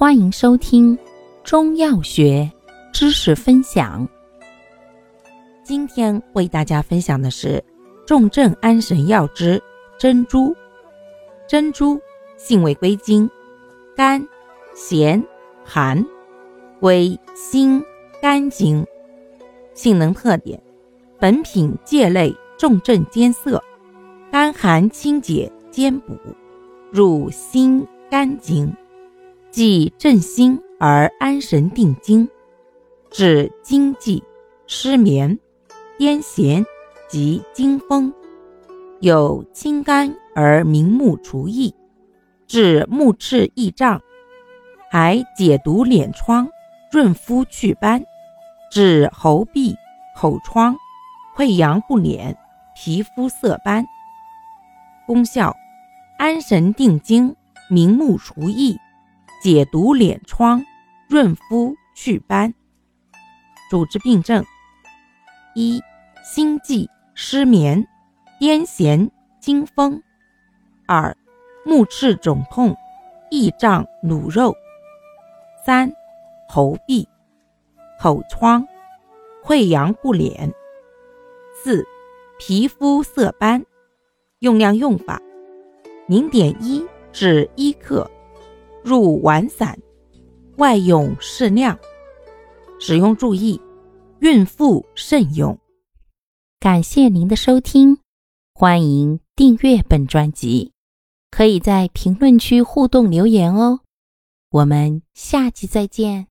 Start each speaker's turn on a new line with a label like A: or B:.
A: 欢迎收听中药学知识分享。今天为大家分享的是重症安神药之珍珠。珍珠性味归经：甘、咸、寒，归心肝经。性能特点：本品芥类重症兼涩，甘寒清解兼补，入心肝经。既镇心而安神定惊，治惊悸、失眠、癫痫及惊风，有清肝而明目除翳，治目赤翳胀，还解毒敛疮、润肤祛斑，治喉痹、口疮、溃疡不敛、皮肤色斑。功效：安神定惊，明目除翳。解毒敛疮、润肤祛斑。主治病症：一、心悸、失眠、癫痫、惊风；二、目赤肿痛、翳胀卤肉；三、喉痹、口疮、溃疡不敛；四、皮肤色斑。用量用法：零点一至一克。入丸散，外用适量。使用注意：孕妇慎用。感谢您的收听，欢迎订阅本专辑，可以在评论区互动留言哦。我们下期再见。